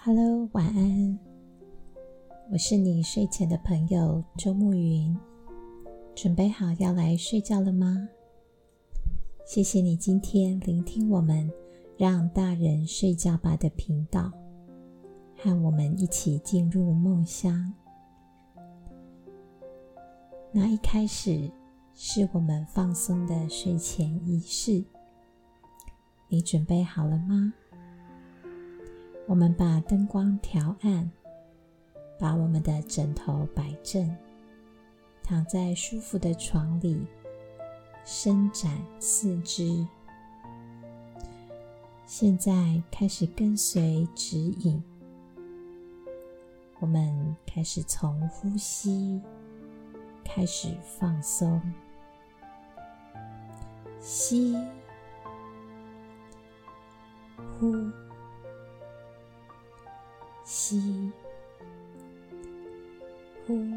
Hello，晚安。我是你睡前的朋友周慕云，准备好要来睡觉了吗？谢谢你今天聆听我们“让大人睡觉吧”的频道，和我们一起进入梦乡。那一开始是我们放松的睡前仪式，你准备好了吗？我们把灯光调暗，把我们的枕头摆正，躺在舒服的床里，伸展四肢。现在开始跟随指引，我们开始从呼吸开始放松，吸，呼。吸，呼。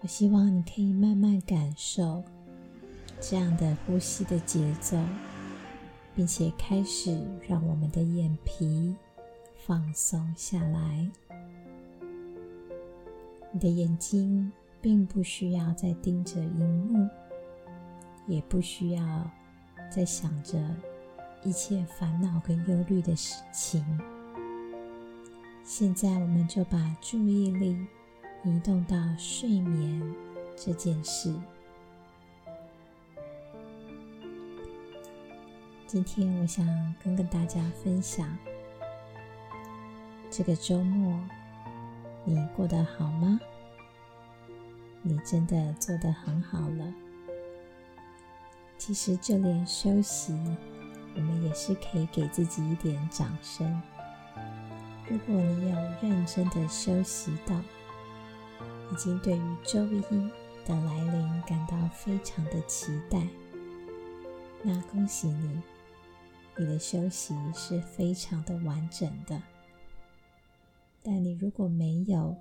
我希望你可以慢慢感受这样的呼吸的节奏，并且开始让我们的眼皮放松下来。你的眼睛并不需要再盯着荧幕，也不需要再想着。一切烦恼跟忧虑的事情，现在我们就把注意力移动到睡眠这件事。今天我想跟跟大家分享，这个周末你过得好吗？你真的做得很好了。其实就连休息。我们也是可以给自己一点掌声。如果你有认真的休息到，已经对于周一的来临感到非常的期待，那恭喜你，你的休息是非常的完整的。但你如果没有，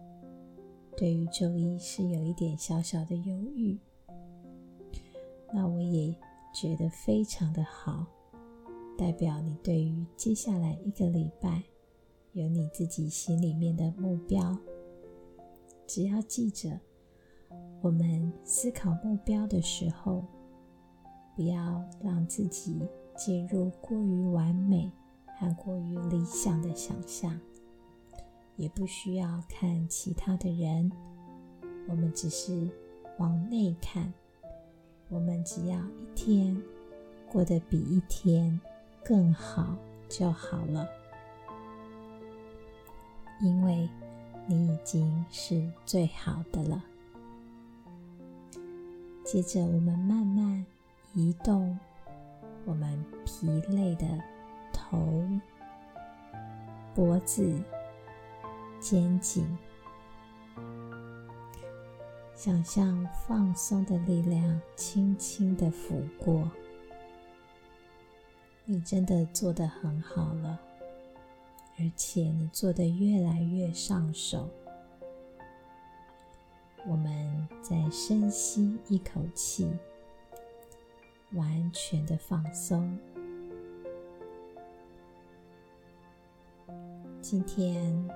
对于周一是有一点小小的犹豫，那我也觉得非常的好。代表你对于接下来一个礼拜有你自己心里面的目标。只要记着，我们思考目标的时候，不要让自己进入过于完美和过于理想的想象，也不需要看其他的人，我们只是往内看。我们只要一天过得比一天更好就好了，因为你已经是最好的了。接着，我们慢慢移动我们疲累的头、脖子、肩颈，想象放松的力量轻轻的抚过。你真的做得很好了，而且你做得越来越上手。我们再深吸一口气，完全的放松。今天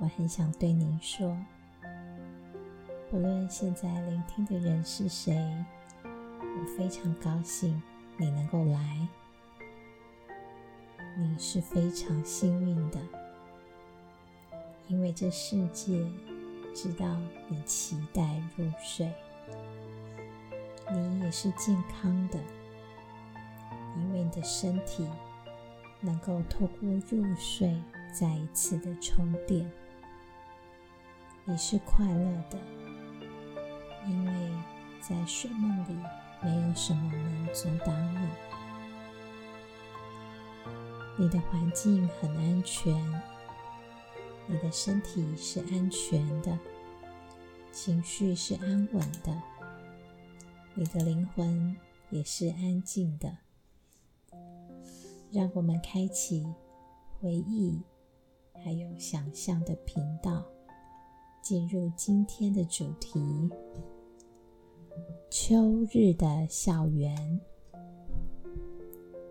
我很想对您说，不论现在聆听的人是谁，我非常高兴你能够来。你是非常幸运的，因为这世界知道你期待入睡。你也是健康的，因为你的身体能够透过入睡再一次的充电。你是快乐的，因为在睡梦里没有什么能阻挡你。你的环境很安全，你的身体是安全的，情绪是安稳的，你的灵魂也是安静的。让我们开启回忆还有想象的频道，进入今天的主题：秋日的校园。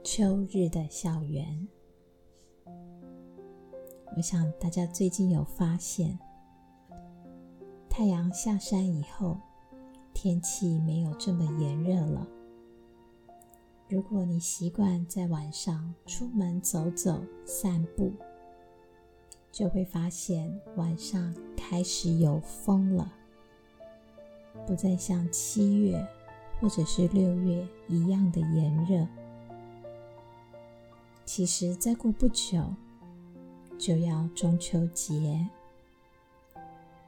秋日的校园。我想大家最近有发现，太阳下山以后，天气没有这么炎热了。如果你习惯在晚上出门走走、散步，就会发现晚上开始有风了，不再像七月或者是六月一样的炎热。其实再过不久就要中秋节，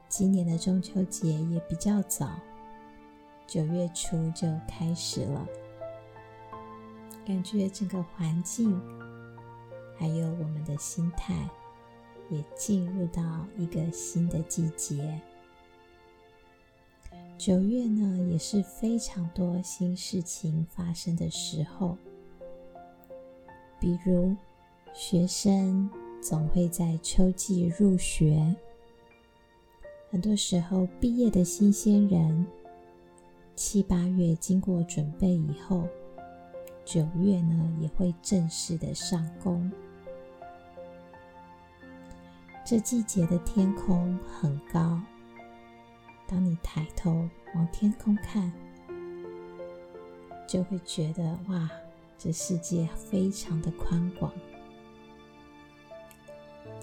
今年的中秋节也比较早，九月初就开始了。感觉整个环境还有我们的心态。也进入到一个新的季节。九月呢，也是非常多新事情发生的时候。比如，学生总会在秋季入学。很多时候，毕业的新鲜人，七八月经过准备以后，九月呢，也会正式的上工。这季节的天空很高，当你抬头往天空看，就会觉得哇，这世界非常的宽广。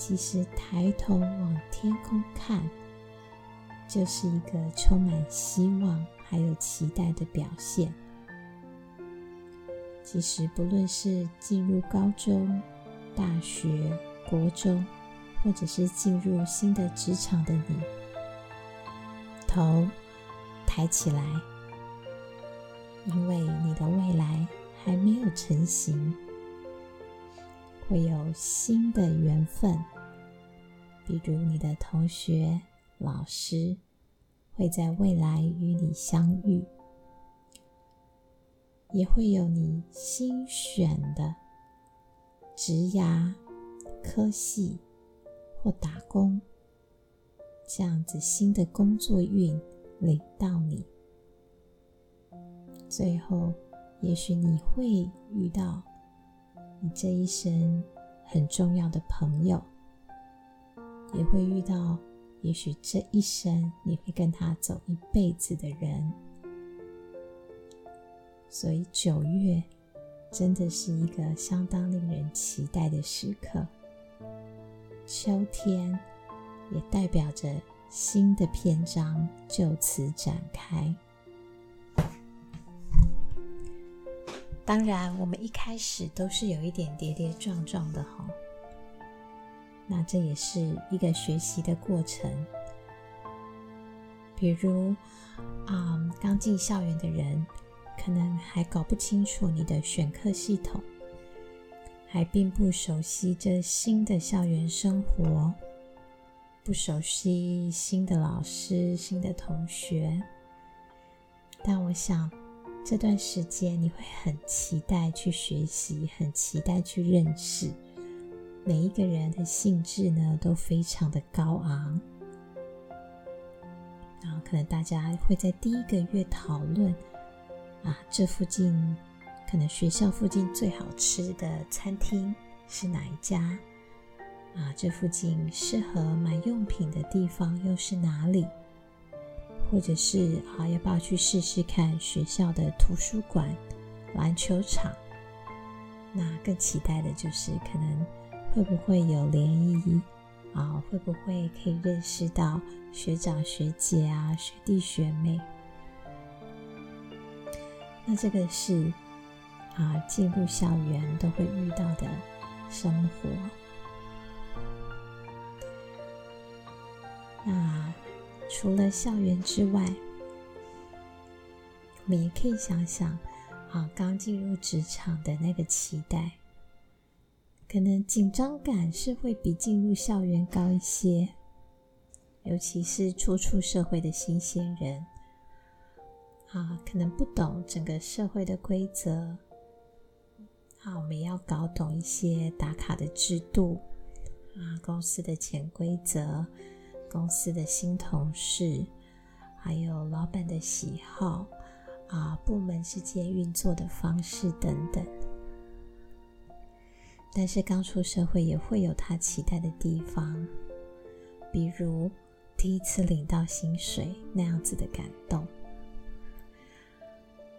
其实抬头往天空看，就是一个充满希望还有期待的表现。其实不论是进入高中、大学、国中，或者是进入新的职场的你，头抬起来，因为你的未来还没有成型，会有新的缘分，比如你的同学、老师会在未来与你相遇，也会有你新选的职涯科系。或打工，这样子新的工作运领到你，最后也许你会遇到你这一生很重要的朋友，也会遇到也许这一生你会跟他走一辈子的人，所以九月真的是一个相当令人期待的时刻。秋天也代表着新的篇章就此展开。当然，我们一开始都是有一点跌跌撞撞的哈。那这也是一个学习的过程。比如，啊、嗯，刚进校园的人可能还搞不清楚你的选课系统。还并不熟悉这新的校园生活，不熟悉新的老师、新的同学。但我想，这段时间你会很期待去学习，很期待去认识。每一个人的兴致呢，都非常的高昂。然后，可能大家会在第一个月讨论啊，这附近。可能学校附近最好吃的餐厅是哪一家？啊，这附近适合买用品的地方又是哪里？或者是啊，要不要去试试看学校的图书馆、篮球场？那更期待的就是可能会不会有联谊啊？会不会可以认识到学长学姐啊、学弟学妹？那这个是。啊，进入校园都会遇到的生活。那除了校园之外，我们也可以想想，啊，刚进入职场的那个期待，可能紧张感是会比进入校园高一些，尤其是初出社会的新鲜人，啊，可能不懂整个社会的规则。好，我们要搞懂一些打卡的制度啊，公司的潜规则，公司的新同事，还有老板的喜好啊，部门之间运作的方式等等。但是刚出社会也会有他期待的地方，比如第一次领到薪水那样子的感动。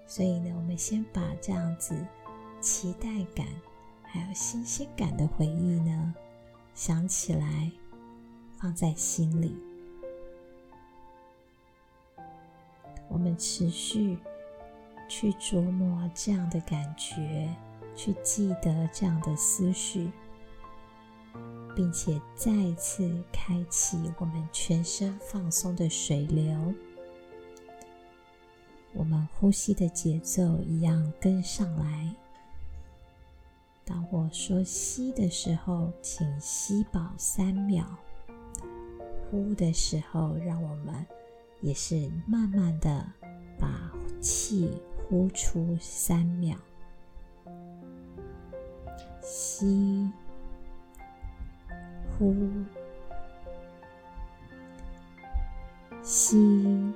所以呢，我们先把这样子期待感还有新鲜感的回忆呢，想起来放在心里。我们持续去琢磨这样的感觉，去记得这样的思绪，并且再次开启我们全身放松的水流。我们呼吸的节奏一样跟上来。当我说吸的时候，请吸饱三秒；呼的时候，让我们。也是慢慢的把气呼出三秒，吸、呼、吸、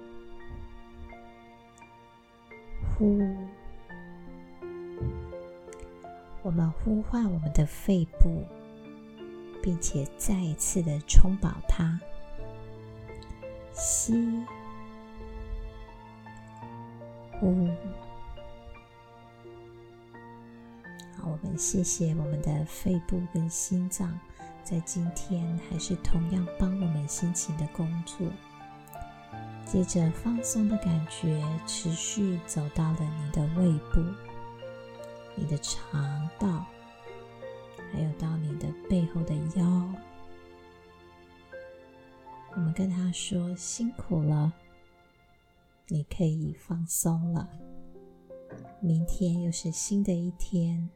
呼。我们呼唤我们的肺部，并且再一次的充饱它。吸，呼，我们谢谢我们的肺部跟心脏，在今天还是同样帮我们辛勤的工作。接着，放松的感觉持续走到了你的胃部、你的肠道，还有到你的背后的腰。我们跟他说：“辛苦了，你可以放松了。明天又是新的一天，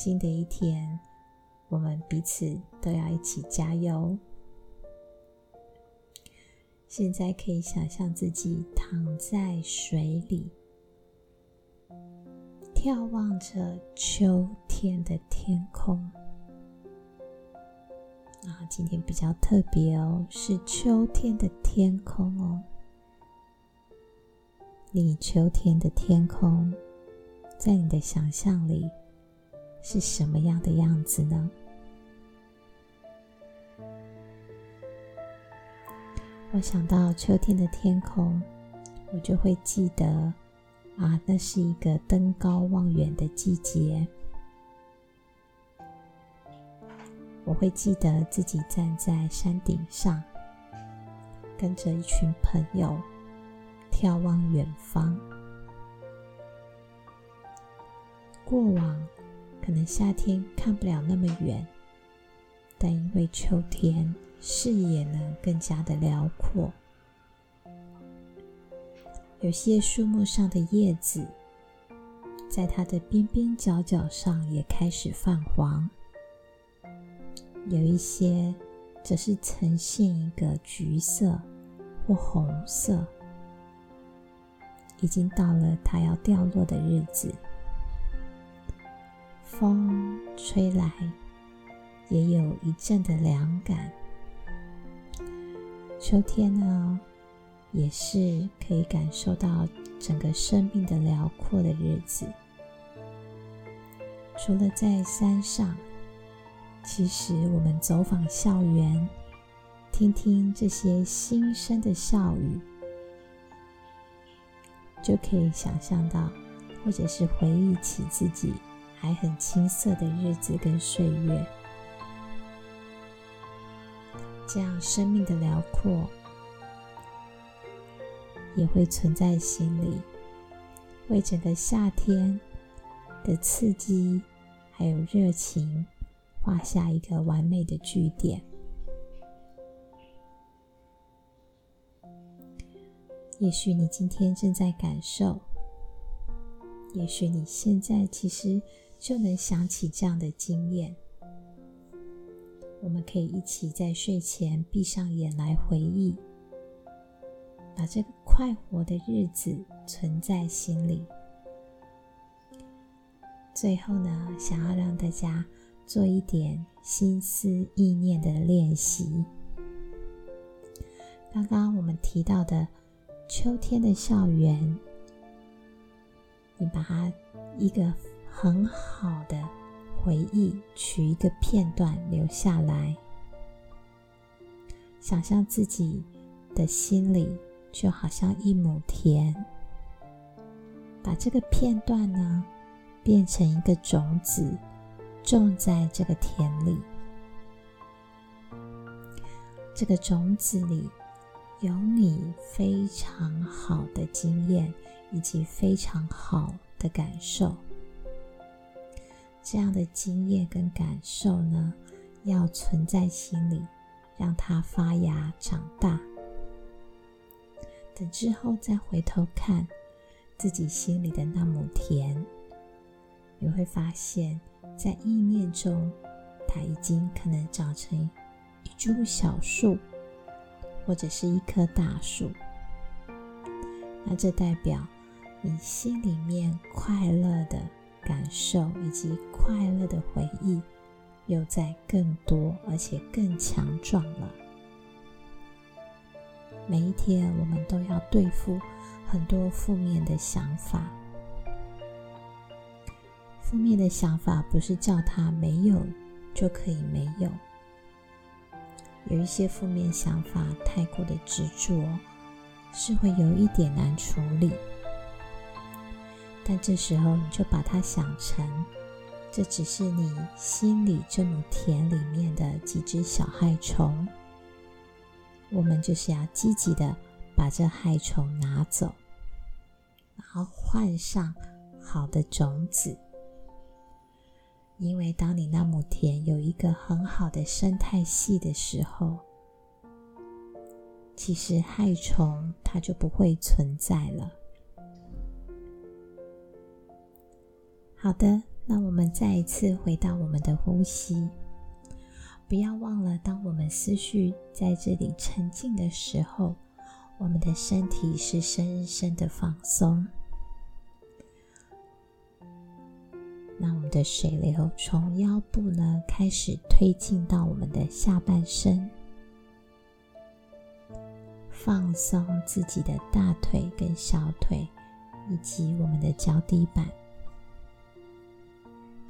新的一天，我们彼此都要一起加油。现在可以想象自己躺在水里，眺望着秋天的天空。”啊，今天比较特别哦，是秋天的天空哦。你秋天的天空，在你的想象里是什么样的样子呢？我想到秋天的天空，我就会记得啊，那是一个登高望远的季节。我会记得自己站在山顶上，跟着一群朋友眺望远方。过往可能夏天看不了那么远，但因为秋天视野呢更加的辽阔，有些树木上的叶子，在它的边边角角上也开始泛黄。有一些则是呈现一个橘色或红色，已经到了它要掉落的日子。风吹来，也有一阵的凉感。秋天呢，也是可以感受到整个生命的辽阔的日子。除了在山上。其实，我们走访校园，听听这些新生的笑语，就可以想象到，或者是回忆起自己还很青涩的日子跟岁月。这样，生命的辽阔也会存在心里，为整个夏天的刺激还有热情。画下一个完美的句点。也许你今天正在感受，也许你现在其实就能想起这样的经验。我们可以一起在睡前闭上眼来回忆，把这个快活的日子存在心里。最后呢，想要让大家。做一点心思意念的练习。刚刚我们提到的秋天的校园，你把它一个很好的回忆取一个片段留下来，想象自己的心里就好像一亩田，把这个片段呢变成一个种子，种在这个田里。这个种子里有你非常好的经验以及非常好的感受。这样的经验跟感受呢，要存在心里，让它发芽长大。等之后再回头看自己心里的那亩田，你会发现在意念中，它已经可能长成一株小树，或者是一棵大树。那这代表你心里面快乐的。感受以及快乐的回忆，又在更多而且更强壮了。每一天，我们都要对付很多负面的想法。负面的想法不是叫它没有就可以没有。有一些负面想法太过的执着，是会有一点难处理。但这时候，你就把它想成，这只是你心里这亩田里面的几只小害虫。我们就是要积极的把这害虫拿走，然后换上好的种子。因为当你那亩田有一个很好的生态系的时候，其实害虫它就不会存在了。好的，那我们再一次回到我们的呼吸，不要忘了，当我们思绪在这里沉静的时候，我们的身体是深深的放松。那我们的水流从腰部呢开始推进到我们的下半身，放松自己的大腿跟小腿，以及我们的脚底板。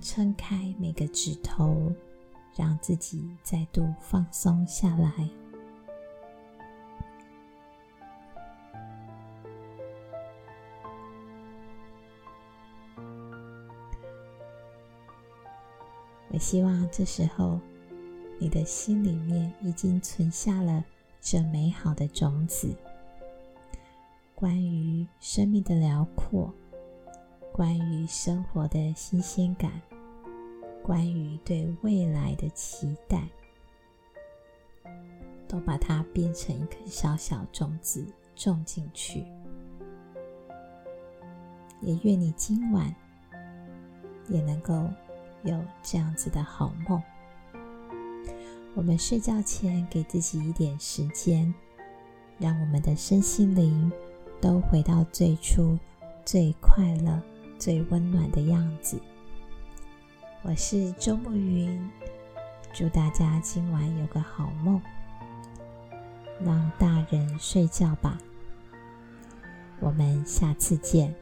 撑开每个指头，让自己再度放松下来。我希望这时候你的心里面已经存下了这美好的种子，关于生命的辽阔，关于生活的新鲜感。关于对未来的期待，都把它变成一颗小小种子种进去。也愿你今晚也能够有这样子的好梦。我们睡觉前给自己一点时间，让我们的身心灵都回到最初、最快乐、最温暖的样子。我是周慕云，祝大家今晚有个好梦。让大人睡觉吧，我们下次见。